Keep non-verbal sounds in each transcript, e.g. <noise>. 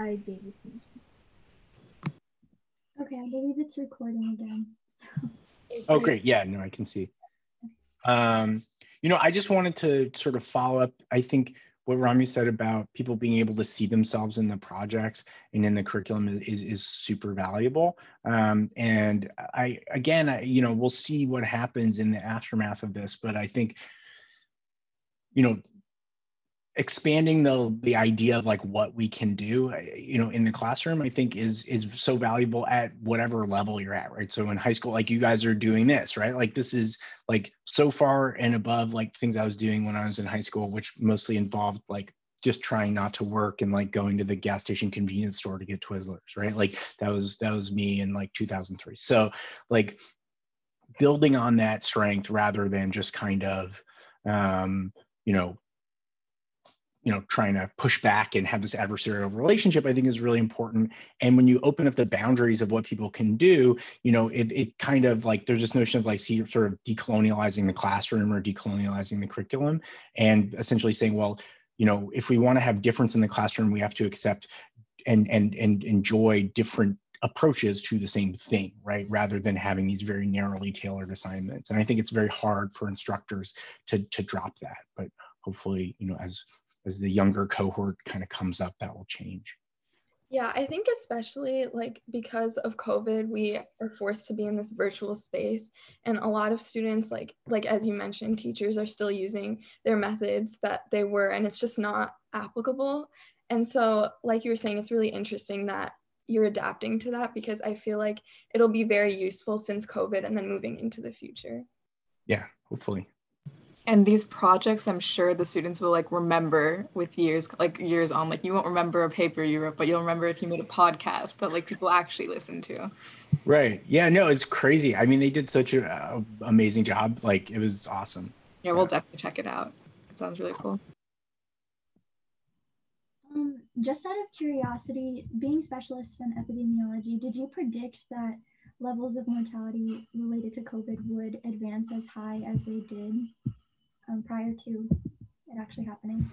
I gave you permission. Okay, I believe it's recording again. So. Oh, great. Yeah, no, I can see. Um, you know, I just wanted to sort of follow up. I think what Rami said about people being able to see themselves in the projects and in the curriculum is, is super valuable. Um, and I, again, I, you know, we'll see what happens in the aftermath of this, but I think, you know, expanding the the idea of like what we can do you know in the classroom i think is is so valuable at whatever level you're at right? So in high school like you guys are doing this right? Like this is like so far and above like things i was doing when i was in high school which mostly involved like just trying not to work and like going to the gas station convenience store to get twizzlers right? Like that was that was me in like 2003 so like building on that strength rather than just kind of um you know you know trying to push back and have this adversarial relationship i think is really important. And when you open up the boundaries of what people can do you know it, it kind of like there's this notion of like see, sort of decolonializing the classroom or decolonializing the curriculum and essentially saying well you know if we want to have difference in the classroom we have to accept and and and enjoy different approaches to the same thing right? Rather than having these very narrowly tailored assignments. And i think it's very hard for instructors to to drop that but hopefully you know as as the younger cohort kind of comes up, that will change. Yeah, I think especially like because of COVID, we are forced to be in this virtual space and a lot of students like like as you mentioned, teachers are still using their methods that they were and it's just not applicable. And so like you were saying it's really interesting that you're adapting to that because I feel like it'll be very useful since COVID and then moving into the future. Yeah, hopefully and these projects i'm sure the students will like remember with years like years on. Like you won't remember a paper you wrote but you'll remember if you made a podcast that like people actually listen to. Right. Yeah no it's crazy. I mean they did such an uh, amazing job. Like it was awesome. Yeah we'll definitely check it out. It sounds really cool. Um, just out of curiosity being specialists in epidemiology did you predict that levels of mortality related to covid would advance as high as they did um, prior to it actually happening?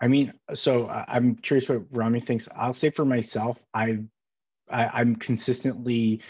I mean, so I'm curious what Rami thinks. I'll say for myself, I, I I'm consistently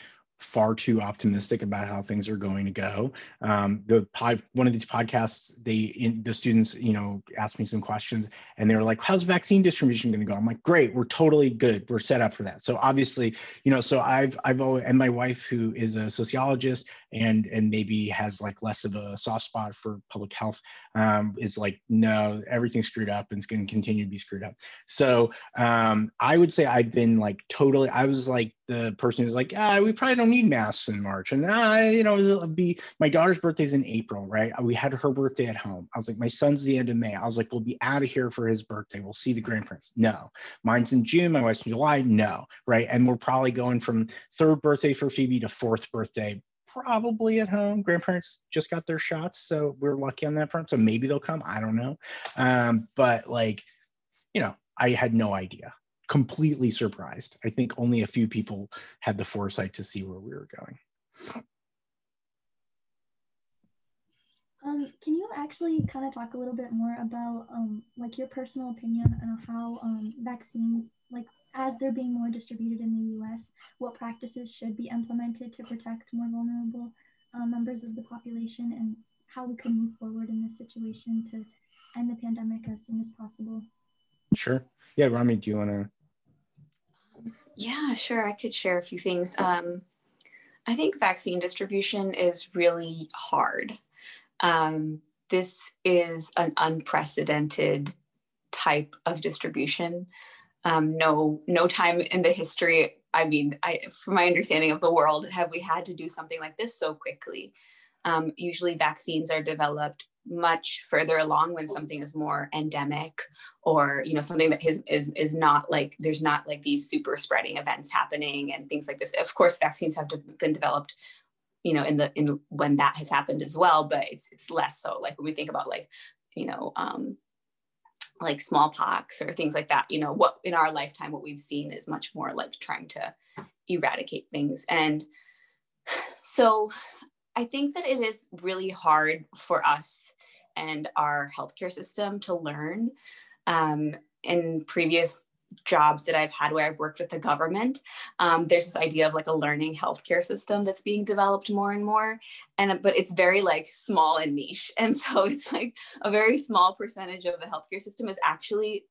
far too optimistic about how things are going to go. Um, the pod, one of these podcasts, they in, the students, you know, asked me some questions, and they were like, "How's vaccine distribution going to go?" I'm like, "Great, we're totally good. We're set up for that." So obviously, you know, so I've I've always, and my wife, who is a sociologist and and maybe has like less of a soft spot for public health, um, is like, "No, everything's screwed up, and it's going to continue to be screwed up." So um, I would say I've been like totally. I was like the person who's like, ah, we probably don't need masks in March. And ah, you know, it'll be my daughter's birthday's in April, right? We had her birthday at home. I was like, my son's the end of May. I was like, we'll be out of here for his birthday. We'll see the grandparents. No. Mine's in June, my wife's in July. No. Right. And we're probably going from third birthday for Phoebe to fourth birthday probably at home. Grandparents just got their shots, so we're lucky on that front. So maybe they'll come. I don't know. Um, but like, you know, I had no idea completely surprised. I think only a few people had the foresight to see where we were going. Um, can you actually kind of talk a little bit more about um, like your personal opinion on how um, vaccines, like as they're being more distributed in the U.S., what practices should be implemented to protect more vulnerable uh, members of the population, and how we can move forward in this situation to end the pandemic as soon as possible? Sure. Yeah, Rami, do you want to yeah, sure. I could share a few things. Um, I think vaccine distribution is really hard. Um, this is an unprecedented type of distribution. Um, no, no time in the history. I mean, I, from my understanding of the world, have we had to do something like this so quickly? Um, usually, vaccines are developed much further along when something is more endemic or you know something that is is is not like there's not like these super spreading events happening and things like this of course vaccines have been developed you know in the in when that has happened as well but it's it's less so like when we think about like you know um like smallpox or things like that you know what in our lifetime what we've seen is much more like trying to eradicate things. And so I think that it is really hard for us and our healthcare system to learn um, in previous jobs that I've had where I've worked with the government, um, there's this idea of like a learning healthcare system that's being developed more and more. And but it's very like small and niche. <laughs> And so it's like a very small percentage of the healthcare system is actually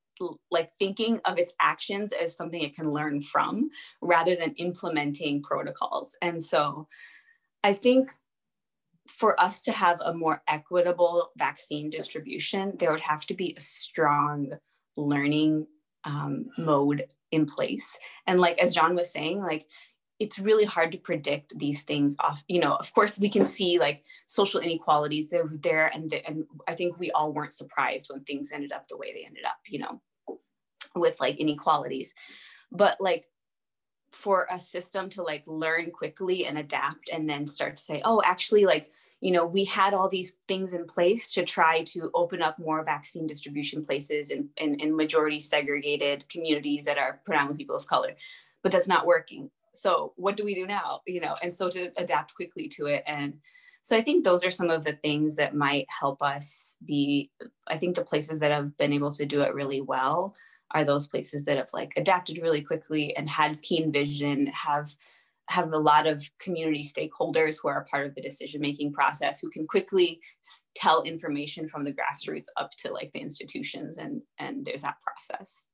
like thinking of its actions as something it can learn from rather than implementing protocols. And so I think for us to have a more equitable vaccine distribution, there would have to be a strong learning um, mode in place. And like as John was saying, like it's really hard to predict these things off. You know, of course, we can see like social inequalities. They're there, and, the, and I think we all weren't surprised when things ended up the way they ended up. You know, with like inequalities, but like for a system to like learn quickly and adapt and then start to say, oh, actually, like you know, we had all these things in place to try to open up more vaccine distribution places in, in, in majority segregated communities that are predominantly people of color, but that's not working. So what do we do now? You know, and so to adapt quickly to it. And so I think those are some of the things that might help us be, I think the places that have been able to do it really well are those places that have like adapted really quickly and had keen vision, have have a lot of community stakeholders who are a part of the decision making process who can quickly tell information from the grassroots up to like the institutions and and there's that process.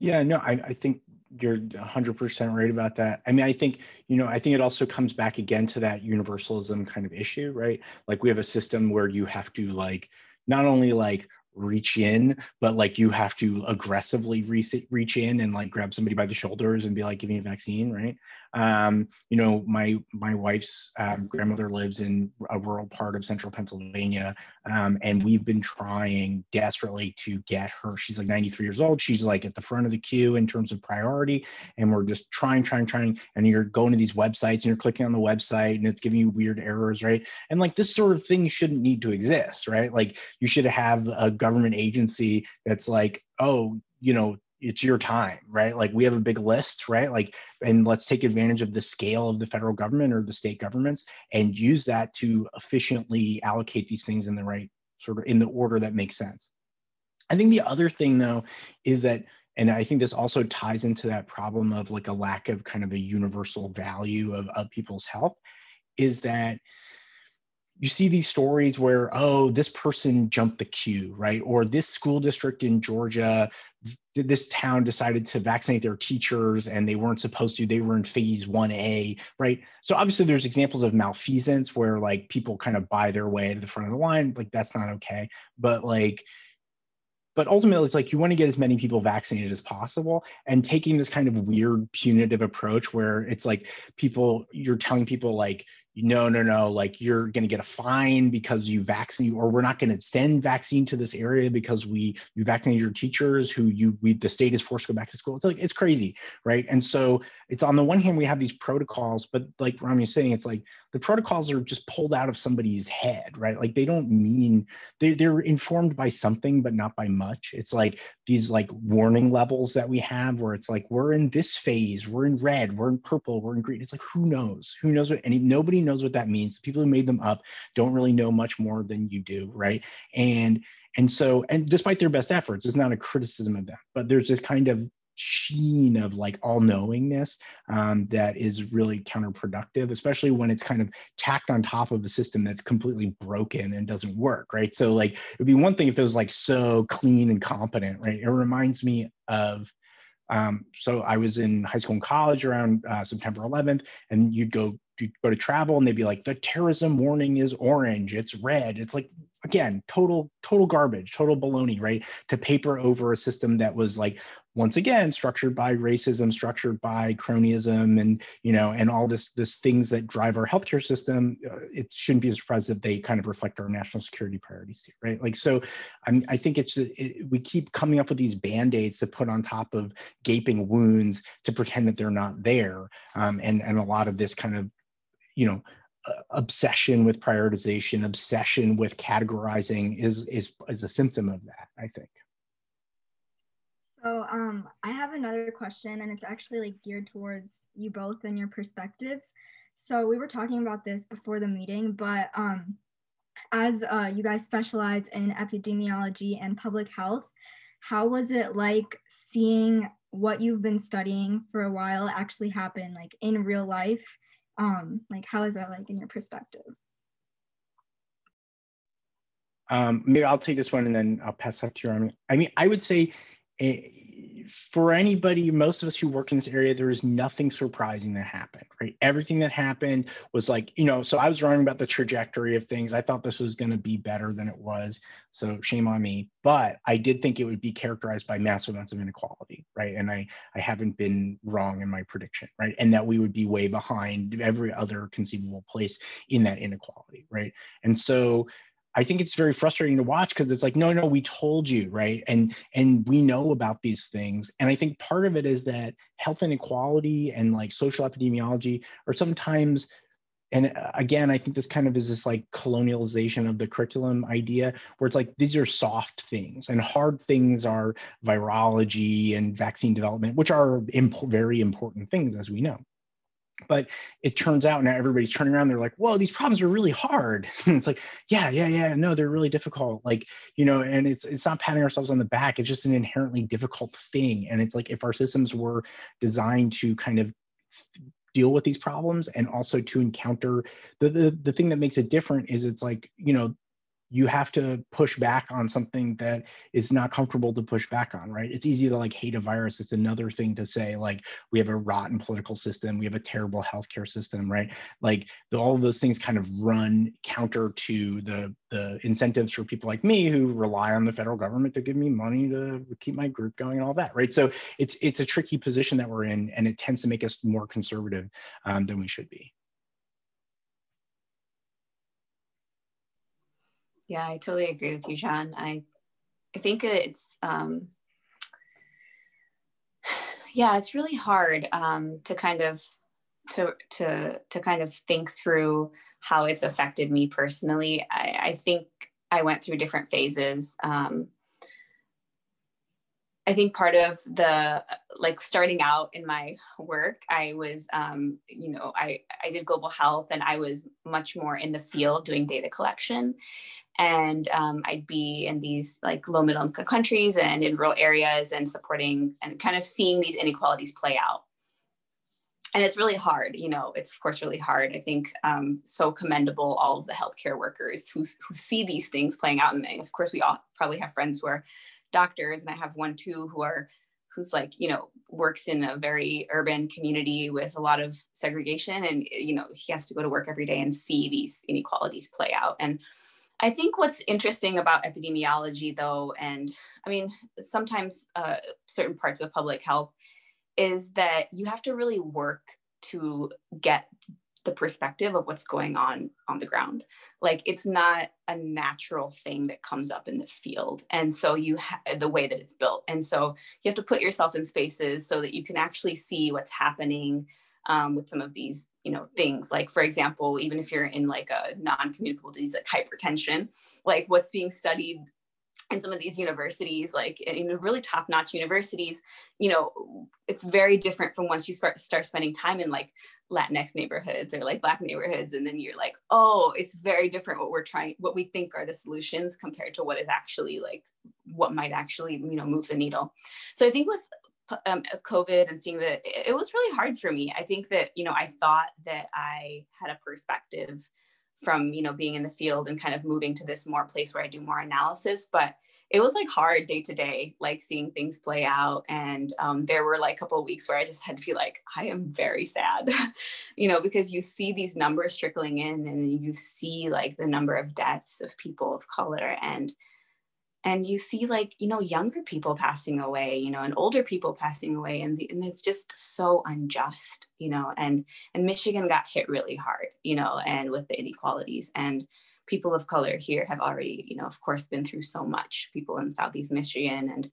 Yeah no i, I think you're 100% right about that. I mean i think you know i think it also comes back again to that universalism kind of issue right? Like we have a system where you have to like not only like reach in, but like you have to aggressively reach, reach in and like grab somebody by the shoulders and be like, give me a vaccine, right? Um, you know, my my wife's um, grandmother lives in a rural part of central Pennsylvania, um, and we've been trying desperately to get her. She's like 93 years old. She's like at the front of the queue in terms of priority, and we're just trying, trying, trying. And you're going to these websites and you're clicking on the website, and it's giving you weird errors, right? And like this sort of thing shouldn't need to exist, right? Like you should have a government agency that's like, oh, you know, it's your time, right? Like we have a big list, right? Like, and let's take advantage of the scale of the federal government or the state governments and use that to efficiently allocate these things in the right sort of in the order that makes sense. I think the other thing though is that, and I think this also ties into that problem of like a lack of kind of a universal value of, of people's health, is that you see these stories where oh this person jumped the queue right? Or this school district in georgia this town decided to vaccinate their teachers and they weren't supposed to they were in phase 1a right? So obviously there's examples of malfeasance where like people kind of buy their way to the front of the line like that's not okay. But like but ultimately it's like you want to get as many people vaccinated as possible. And taking this kind of weird punitive approach where it's like people you're telling people like no, no, no, like you're going to get a fine because you vaccine, or we're not going to send vaccine to this area because we you vaccinated your teachers who you we the state is forced to go back to school. It's like it's crazy, right? And so it's on the one hand we have these protocols, but like Rami is saying, it's like the protocols are just pulled out of somebody's head, right? Like they don't mean they they're informed by something, but not by much. It's like these like warning levels that we have where it's like we're in this phase, we're in red, we're in purple, we're in green. It's like who knows? Who knows what any nobody knows what that means. The people who made them up don't really know much more than you do, right? And and so, and despite their best efforts, it's not a criticism of them, but there's this kind of sheen of like all knowingness um, that is really counterproductive, especially when it's kind of tacked on top of a system that's completely broken and doesn't work, right? So like it'd be one thing if it was like so clean and competent, right? It reminds me of um, so I was in high school and college around uh, September 11th, and you'd go you go to travel and they'd be like, the terrorism warning is orange, it's red. It's like again, total total garbage, total baloney, right? To paper over a system that was like once again structured by racism structured by cronyism and you know and all this this things that drive our healthcare system uh, it shouldn't be a surprise that they kind of reflect our national security priorities here, right? Like so I'm, i think it's it, we keep coming up with these band-aids to put on top of gaping wounds to pretend that they're not there um, and and a lot of this kind of you know uh, obsession with prioritization obsession with categorizing is is is a symptom of that i think so um, I have another question, and it's actually like geared towards you both and your perspectives. So we were talking about this before the meeting, but um, as uh, you guys specialize in epidemiology and public health, how was it like seeing what you've been studying for a while actually happen like in real life? Um, like how is that like in your perspective? Um, maybe I'll take this one and then I'll pass up to you. I mean, I would say eh, for anybody, most of us who work in this area, there is nothing surprising that happened, right? Everything that happened was like, you know, so I was wrong about the trajectory of things. I thought this was going to be better than it was. So shame on me. But I did think it would be characterized by massive amounts of inequality, right? And I, I haven't been wrong in my prediction, right? And that we would be way behind every other conceivable place in that inequality, right? And so I think it's very frustrating to watch because it's like, no, no, we told you, right? And and we know about these things. And I think part of it is that health inequality and like social epidemiology are sometimes and uh, again, I think this kind of is this like colonialization of the curriculum idea where it's like these are soft things and hard things are virology and vaccine development, which are imp- very important things, as we know but it turns out now everybody's turning around they're like whoa these problems are really hard. <laughs> And it's like yeah yeah yeah no they're really difficult. Like you know and it's it's not patting ourselves on the back it's just an inherently difficult thing. And it's like if our systems were designed to kind of deal with these problems and also to encounter the, the the thing that makes it different is it's like you know you have to push back on something that is not comfortable to push back on, right? It's easy to like hate a virus. It's another thing to say like we have a rotten political system, we have a terrible healthcare system, right? Like the, all of those things kind of run counter to the the incentives for people like me who rely on the federal government to give me money to keep my group going and all that, right? So it's it's a tricky position that we're in, and it tends to make us more conservative um, than we should be. Yeah, I totally agree with you, John. I I think it's um, <sighs> yeah, it's really hard um, to kind of to to to kind of think through how it's affected me personally. I, I think I went through different phases. Um, I think part of the like starting out in my work, I was, um, you know, I, I did global health and I was much more in the field doing data collection and um, I'd be in these like low middle income countries and in rural areas and supporting and kind of seeing these inequalities play out. And it's really hard, you know, it's of course really hard. I think um, so commendable all of the healthcare workers who, who see these things playing out. And of course, we all probably have friends who are doctors, and I have one too who are who's like you know works in a very urban community with a lot of segregation and you know he has to go to work every day and see these inequalities play out and I think what's interesting about epidemiology, though, and I mean, sometimes uh, certain parts of public health, is that you have to really work to get the perspective of what's going on on the ground. Like it's not a natural thing that comes up in the field. And so you the way that it's built. And so you have to put yourself in spaces so that you can actually see what's happening um, with some of these you know things. Like for example even if you're in like a non-communicable disease like hypertension like what's being studied in some of these universities like in really top-notch universities you know it's very different from once you start start spending time in like latinx neighborhoods or like black neighborhoods and then you're like oh it's very different what we're trying what we think are the solutions compared to what is actually like what might actually you know move the needle. So i think with um, COVID and seeing that it was really hard for me. I think that, you know, I thought that I had a perspective from, you know, being in the field and kind of moving to this more place where I do more analysis, but it was like hard day to day, like seeing things play out. And um, there were like a couple weeks where I just had to feel like, I am very sad, <laughs> you know, because you see these numbers trickling in and you see like the number of deaths of people of color and and you see like you know younger people passing away you know and older people passing away and, the, and it's just so unjust you know and and michigan got hit really hard you know and with the inequalities and people of color here have already you know of course been through so much people in southeast michigan and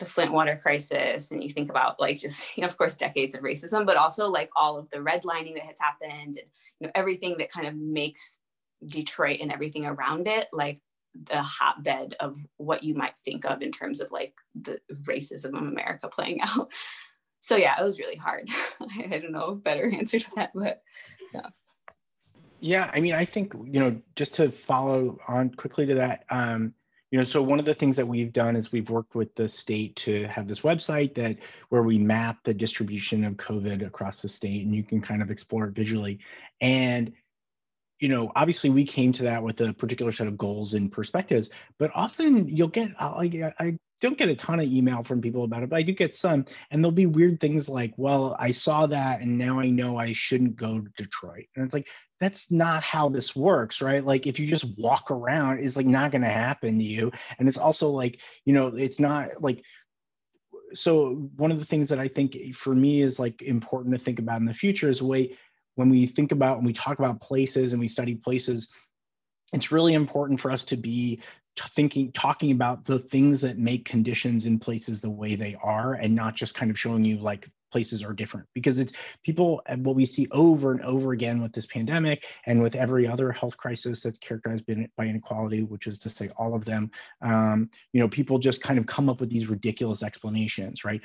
the flint water crisis and you think about like just you know of course decades of racism but also like all of the redlining that has happened and you know everything that kind of makes detroit and everything around it like the hotbed of what you might think of in terms of like the racism of America playing <laughs> out. So yeah, it was really hard. <laughs> I don't know a better answer to that, but yeah. Yeah, I mean, I think, you know, just to follow on quickly to that, um, you know, so one of the things that we've done is we've worked with the state to have this website that where we map the distribution of COVID across the state and you can kind of explore it visually. And you know, obviously we came to that with a particular set of goals and perspectives, but often you'll get, I, I don't get a ton of email from people about it, but I do get some. And there'll be weird things like, well, I saw that and now I know I shouldn't go to Detroit. And it's like, that's not how this works, right? Like if you just walk around, it's like not gonna happen to you. And it's also like, you know, it's not like so one of the things that I think for me is like important to think about in the future is way when we think about when we talk about places and we study places, it's really important for us to be thinking talking about the things that make conditions in places the way they are and not just kind of showing you like places are different because it's people what we see over and over again with this pandemic and with every other health crisis that's characterized by inequality which is to say all of them um, you know people just kind of come up with these ridiculous explanations right?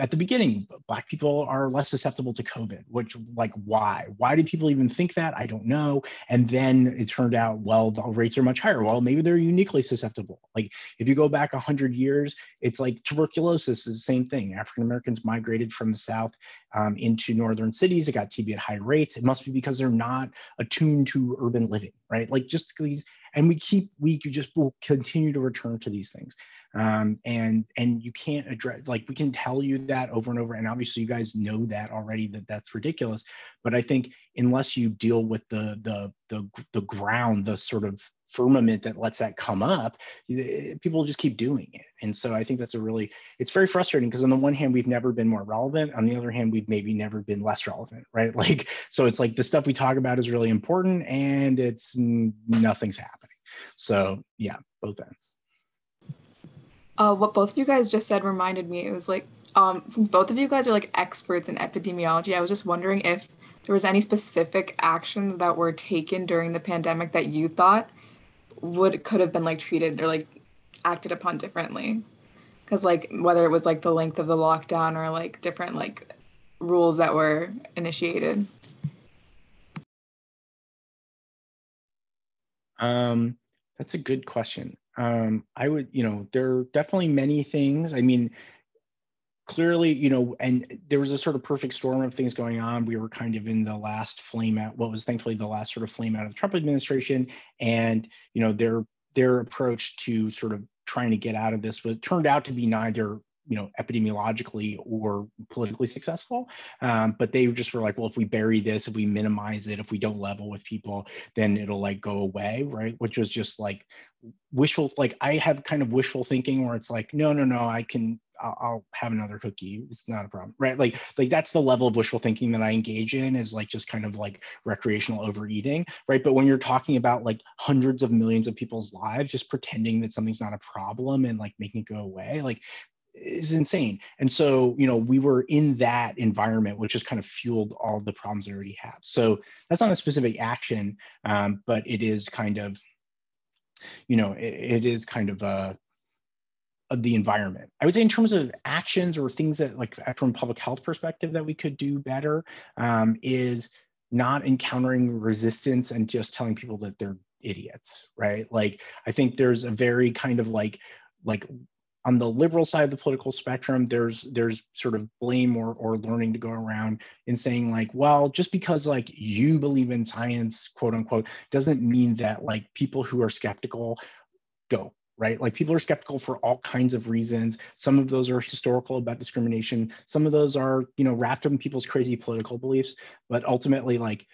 At the beginning black people are less susceptible to covid which like why? Why do people even think that? I don't know. And then it turned out well the rates are much higher. Well maybe they're uniquely susceptible. Like if you go back 100 years it's like tuberculosis is the same thing. African americans migrated from south um, into northern cities. It got TB at high rates. It must be because they're not attuned to urban living, right? Like just these, and we keep, we just will continue to return to these things. Um, and and you can't address like we can tell you that over and over and obviously you guys know that already that that's ridiculous but i think unless you deal with the the the, the ground the sort of firmament that lets that come up people just keep doing it. And so i think that's a really it's very frustrating because on the one hand we've never been more relevant. On the other hand we've maybe never been less relevant <laughs> right? Like so it's like the stuff we talk about is really important and it's nothing's happening. So yeah both ends. Uh, what both of you guys just said reminded me. It was like um, since both of you guys are like experts in epidemiology i was just wondering if there was any specific actions that were taken during the pandemic that you thought would could have been like treated or like acted upon differently. Because like whether it was like the length of the lockdown or like different like rules that were initiated. Um that's a good question. Um i would you know there are definitely many things. I mean clearly, you know, and there was a sort of perfect storm of things going on. We were kind of in the last flame out, what was thankfully the last sort of flame out of the Trump administration, and you know their their approach to sort of trying to get out of this was turned out to be neither you know epidemiologically or politically successful. Um, but they just were like well if we bury this if we minimize it if we don't level with people then it'll like go away right? Which was just like wishful like i have kind of wishful thinking where it's like no no no i can I'll, I'll, have another cookie. It's not a problem, right? Like, like that's the level of wishful thinking that I engage in is like just kind of like recreational overeating, right? But when you're talking about like hundreds of millions of people's lives, just pretending that something's not a problem and like making it go away, like is insane. And so, you know, we were in that environment, which just kind of fueled all the problems they already have. So that's not a specific action, um, but it is kind of, you know, it, it is kind of a the environment. I would say in terms of actions or things that like from a public health perspective that we could do better um, is not encountering resistance and just telling people that they're idiots, right? Like I think there's a very kind of like like on the liberal side of the political spectrum, there's there's sort of blame or or learning to go around in saying like, well, just because like you believe in science, quote unquote, doesn't mean that like people who are skeptical don't right? Like people are skeptical for all kinds of reasons. Some of those are historical about discrimination. Some of those are, you know, wrapped up in people's crazy political beliefs. But ultimately, like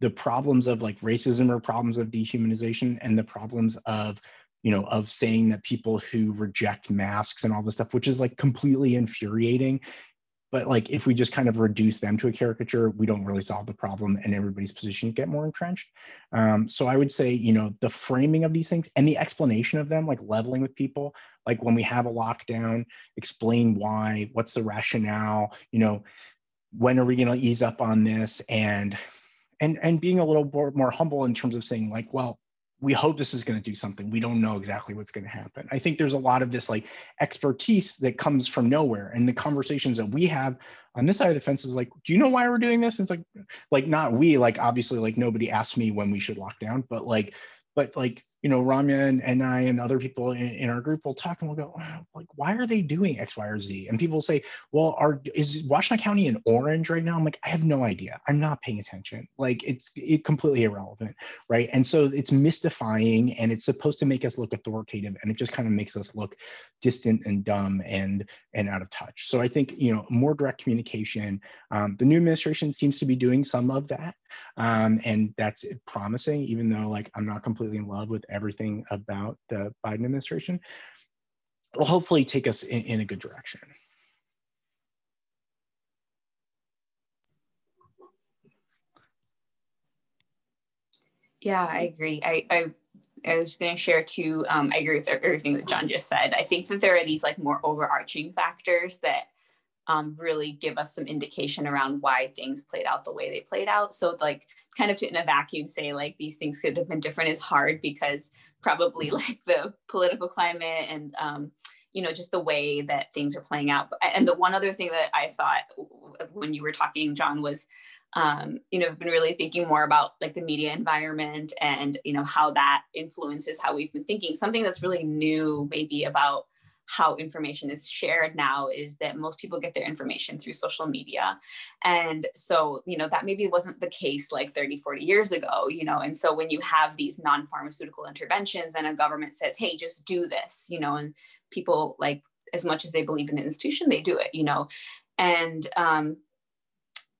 the problems of like racism or problems of dehumanization and the problems of you know of saying that people who reject masks and all this stuff which is like completely infuriating but like if we just kind of reduce them to a caricature we don't really solve the problem and everybody's position get more entrenched. Um, so i would say you know the framing of these things and the explanation of them like leveling with people like when we have a lockdown explain why what's the rationale you know when are we going to ease up on this? And and and being a little more, more humble in terms of saying like well we hope this is going to do something. We don't know exactly what's going to happen. I think there's a lot of this like expertise that comes from nowhere. And the conversations that we have on this side of the fence is like, do you know why we're doing this? And it's like, like not we, like obviously like nobody asked me when we should lock down, but like, but like you know, Ramya and, and I and other people in, in, our group will talk and we'll go, like, why are they doing X, Y, or Z? And people will say, well, are is Washington County in orange right now? I'm like, I have no idea. I'm not paying attention. Like it's it completely irrelevant, right? And so it's mystifying and it's supposed to make us look authoritative and it just kind of makes us look distant and dumb and and out of touch. So I think, you know, more direct communication. Um, the new administration seems to be doing some of that. Um, and that's promising, even though like I'm not completely in love with everything about the Biden administration. Will hopefully take us in, in a good direction. Yeah, I agree. I, I I was going to share too. Um, I agree with everything that John just said. I think that there are these like more overarching factors that um, really give us some indication around why things played out the way they played out. So like kind of in a vacuum say like these things could have been different is hard because probably <laughs> like the political climate and um, you know just the way that things are playing out. And the one other thing that I thought when you were talking, John, was um, you know, I've been really thinking more about like the media environment and you know how that influences how we've been thinking. Something that's really new, maybe about how information is shared now is that most people get their information through social media. And so you know that maybe wasn't the case like 30 40 years ago you know and so when you have these non-pharmaceutical interventions and a government says hey just do this you know and people like as much as they believe in the institution they do it you know. And um,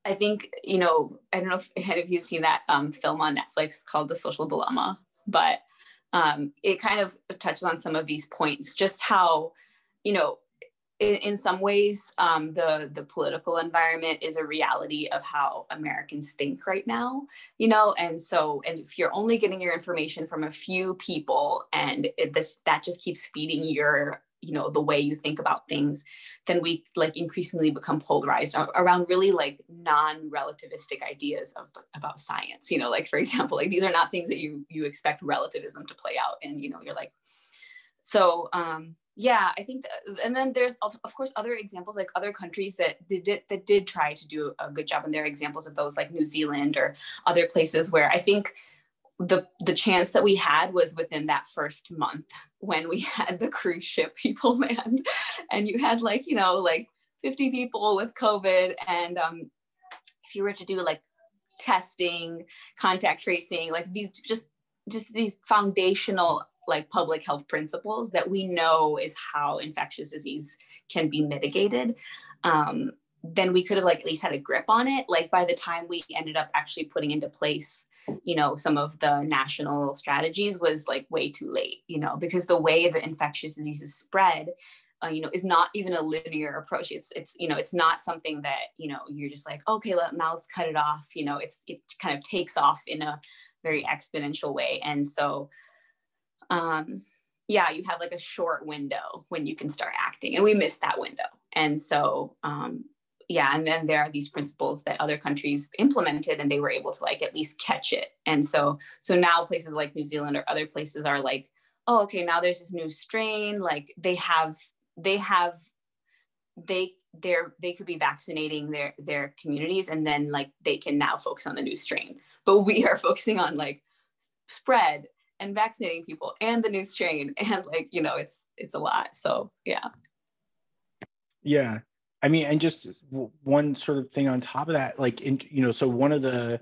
I think, you know, I don't know if <laughs> any of you have seen that um, film on Netflix called The Social Dilemma, but um, it kind of touches on some of these points, just how, you know, in, in some ways, um, the the political environment is a reality of how Americans think right now, you know, and so and if you're only getting your information from a few people, and it, this that just keeps feeding your you know the way you think about things then we like increasingly become polarized around really like non-relativistic ideas of about science you know like for <laughs> example like these are not things that you you expect relativism to play out and you know you're like so um yeah i think that, and then there's of course other examples like other countries that did that did try to do a good job and there are examples of those like new zealand or other places where i think the the chance that we had was within that first month when we <laughs> had the cruise ship people <laughs> land. And you had like you know like 50 people with covid. And um, if you were to do like testing contact tracing like these just just these foundational like public health principles that we know is how infectious disease can be mitigated um, then we could have like at least had a grip on it like by the time we ended up actually putting into place you know some of the national strategies was like way too late you know because the way the infectious diseases spread uh, you know is not even a linear approach. It's it's you know it's not something that you know you're just like okay let, now let's cut it off you know it's it kind of takes off in a very exponential way. And so um yeah you have like a short window when you can start acting and we missed that window. And so um yeah and then there are these principles that other countries implemented and they were able to like at least catch it. And so so now places like new zealand or other places are like oh okay now there's this new strain like they have they have they they're they could be vaccinating their their communities and then like they can now focus on the new strain. But we are <laughs> focusing on like spread and vaccinating people and the new strain. <laughs> And like you know it's it's a lot. So yeah. Yeah I mean, and just one sort of thing on top of that, like, in, you know, so one of the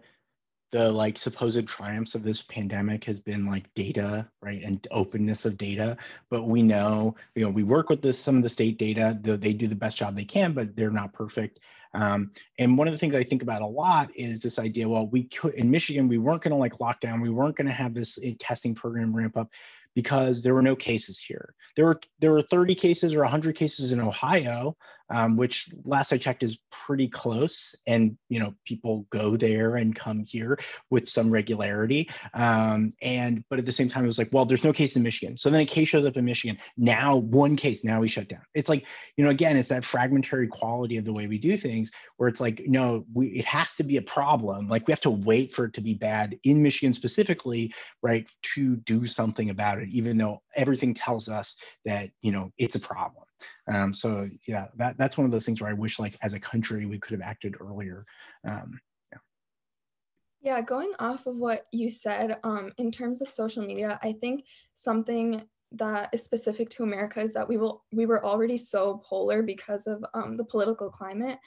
the like supposed triumphs of this pandemic has been like data, right, and openness of data. But we know, you know, we work with this some of the state data. The, they do the best job they can, but they're not perfect. Um, and one of the things I think about a lot is this idea. Well, we could in Michigan, we weren't going to like lock down. We weren't going to have this eh, testing program ramp up because there were no cases here. There were there were 30 cases or 100 cases in Ohio, um, which last I checked is pretty close. And you know, people go there and come here with some regularity. Um, and but at the same time, it was like, well, there's no case in Michigan. So then a case shows up in Michigan. Now one case. Now we shut down. It's like you know, again, it's that fragmentary quality of the way we do things, where it's like, no, we it has to be a problem. Like we have to wait for it to be bad in Michigan specifically, right, to do something about it, even though everything tells us that you know it's a problem. Um, so yeah, that, that's one of those things where I wish like as a country we could have acted earlier. Um, yeah. yeah, going off of what you said um, in terms of social media, I think something that is specific to America is that we will we were already so polar because of um, the political climate.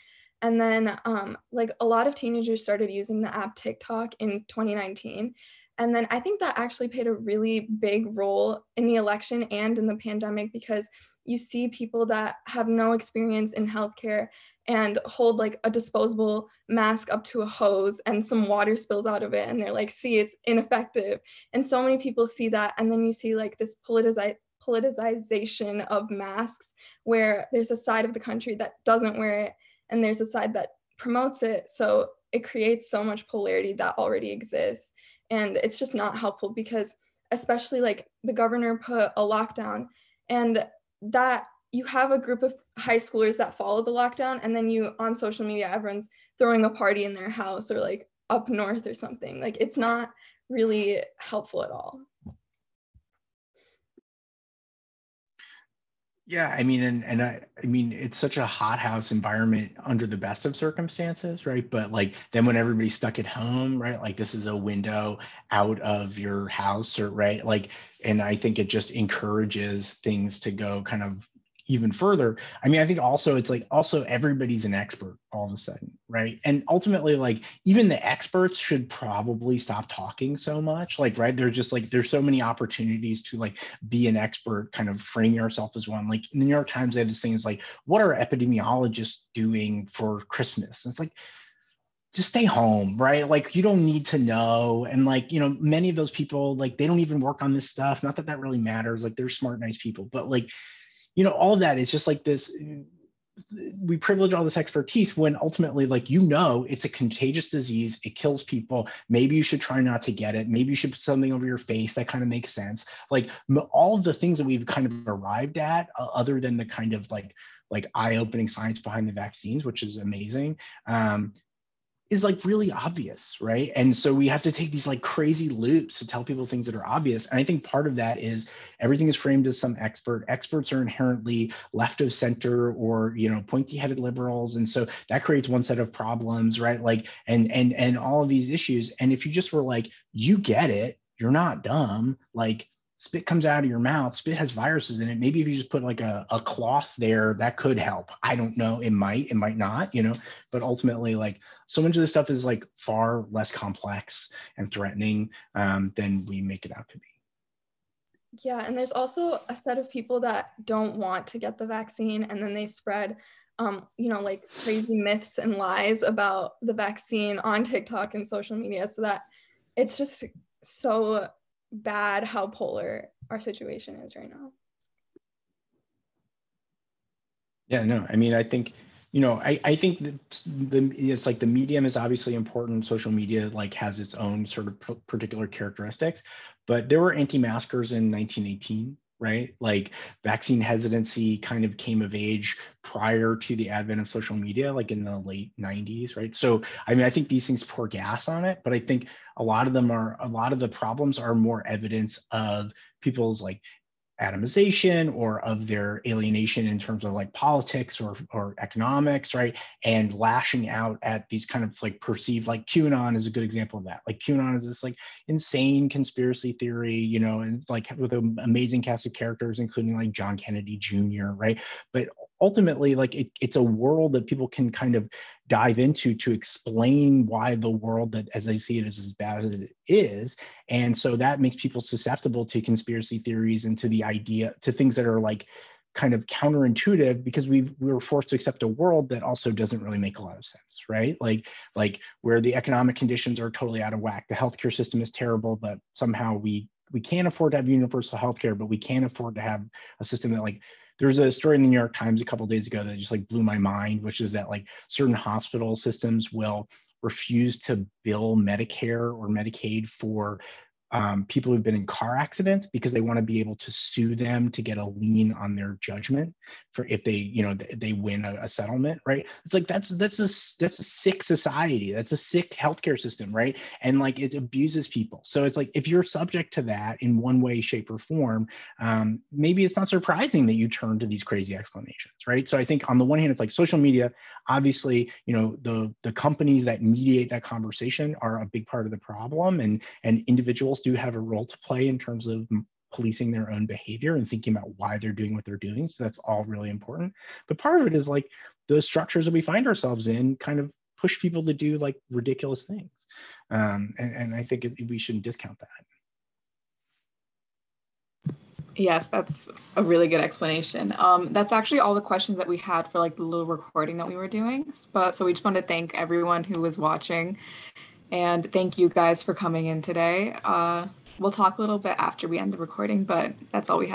And then um, like a lot of teenagers started using the app TikTok in 2019. And then I think that actually played a really big role in the election and in the pandemic because you see people that have no experience in healthcare and hold like a disposable mask up to a hose and some water spills out of it and they're like see it's ineffective. And so many people see that and then you see like this politici- politicization of masks where there's a side of the country that doesn't wear it and there's a side that promotes it. So it creates so much polarity that already exists and it's just not helpful because especially like the governor put a lockdown and that you have a group of high schoolers that follow the lockdown and then you on social media everyone's throwing a party in their house or like up north or something. Like it's not really helpful at all yeah i mean and, and I, I mean it's such a hothouse environment under the best of circumstances right? But like then when everybody's stuck at home right like this is a window out of your house or right like and i think it just encourages things to go kind of even further. I mean i think also it's like also everybody's an expert all of a sudden right? And ultimately like even the experts should probably stop talking so much like right? They're just like there's so many opportunities to like be an expert kind of frame yourself as one. Like in the new york times they have this thing is like what are epidemiologists doing for christmas? And it's like just stay home right? Like you don't need to know. And like you know many of those people like they don't even work on this stuff. Not that that really matters. Like they're smart nice people. But like you know all that is just like this we privilege all this expertise when ultimately like you know it's a contagious disease. It kills people. Maybe you should try not to get it. Maybe you should put something over your face. That kind of makes sense. Like all of the things that we've kind of arrived at uh, other than the kind of like like eye-opening science behind the vaccines which is amazing um, is like really obvious, right? And so we have to take these like crazy loops to tell people things that are obvious. And I think part of that is everything is framed as some expert. Experts are inherently left of center or you know pointy-headed liberals, and so that creates one set of problems, right? Like and and and all of these issues. And if you just were like, you get it, you're not dumb, like spit comes out of your mouth spit has viruses in it. Maybe if you just put like a, a cloth there that could help. I don't know. It might it might not you know? But ultimately like so much of this stuff is like far less complex and threatening um, than we make it out to be. Yeah and there's also a set of people that don't want to get the vaccine and then they spread um, you know like crazy myths and lies about the vaccine on tiktok and social media so that it's just so bad how polar our situation is right now. Yeah, no, I mean, I think, you know, I, I think that the it's like the medium is obviously important. Social media like has its own sort of particular characteristics, but there were anti-maskers in 1918 right? Like vaccine hesitancy kind of came of age prior to the advent of social media, like in the late 90s, right? So, I mean, I think these things pour gas on it, but I think a lot of them are, a lot of the problems are more evidence of people's like atomization or of their alienation in terms of like politics or, or economics, right? And lashing out at these kind of like perceived, like QAnon is a good example of that. Like QAnon is this like insane conspiracy theory, you know, and like with an amazing cast of characters, including like John Kennedy Jr., right? But ultimately like it, it's a world that people can kind of dive into to explain why the world that as they see it is as bad as it is. And so that makes people susceptible to conspiracy theories and to the idea to things that are like kind of counterintuitive because we we were forced to accept a world that also doesn't really make a lot of sense right? Like like where the economic conditions are totally out of whack. The healthcare system is terrible but somehow we we can't afford to have universal healthcare, but we can't afford to have a system that like there was a story in the New York Times a couple days ago that just like blew my mind, which is that like certain hospital systems will refuse to bill Medicare or Medicaid for um, people who've been in car accidents because they want to be able to sue them to get a lien on their judgment for if they you know they win a, a, settlement right? It's like that's that's a that's a sick society. That's a sick healthcare system right? And like it abuses people. So it's like if you're subject to that in one way shape or form um, maybe it's not surprising that you turn to these crazy explanations right? So i think on the one hand it's like social media obviously you know the the companies that mediate that conversation are a big part of the problem and and individuals do have a role to play in terms of policing their own behavior and thinking about why they're doing what they're doing. So that's all really important. But part of it is like the structures that we find ourselves in kind of push people to do like ridiculous things. Um, and, and I think it, we shouldn't discount that. Yes, that's a really good explanation. Um, that's actually all the questions that we had for like the little recording that we were doing. But so we just want to thank everyone who was watching and thank you guys for coming in today. Uh, we'll talk a little bit after we end the recording, but that's all we have.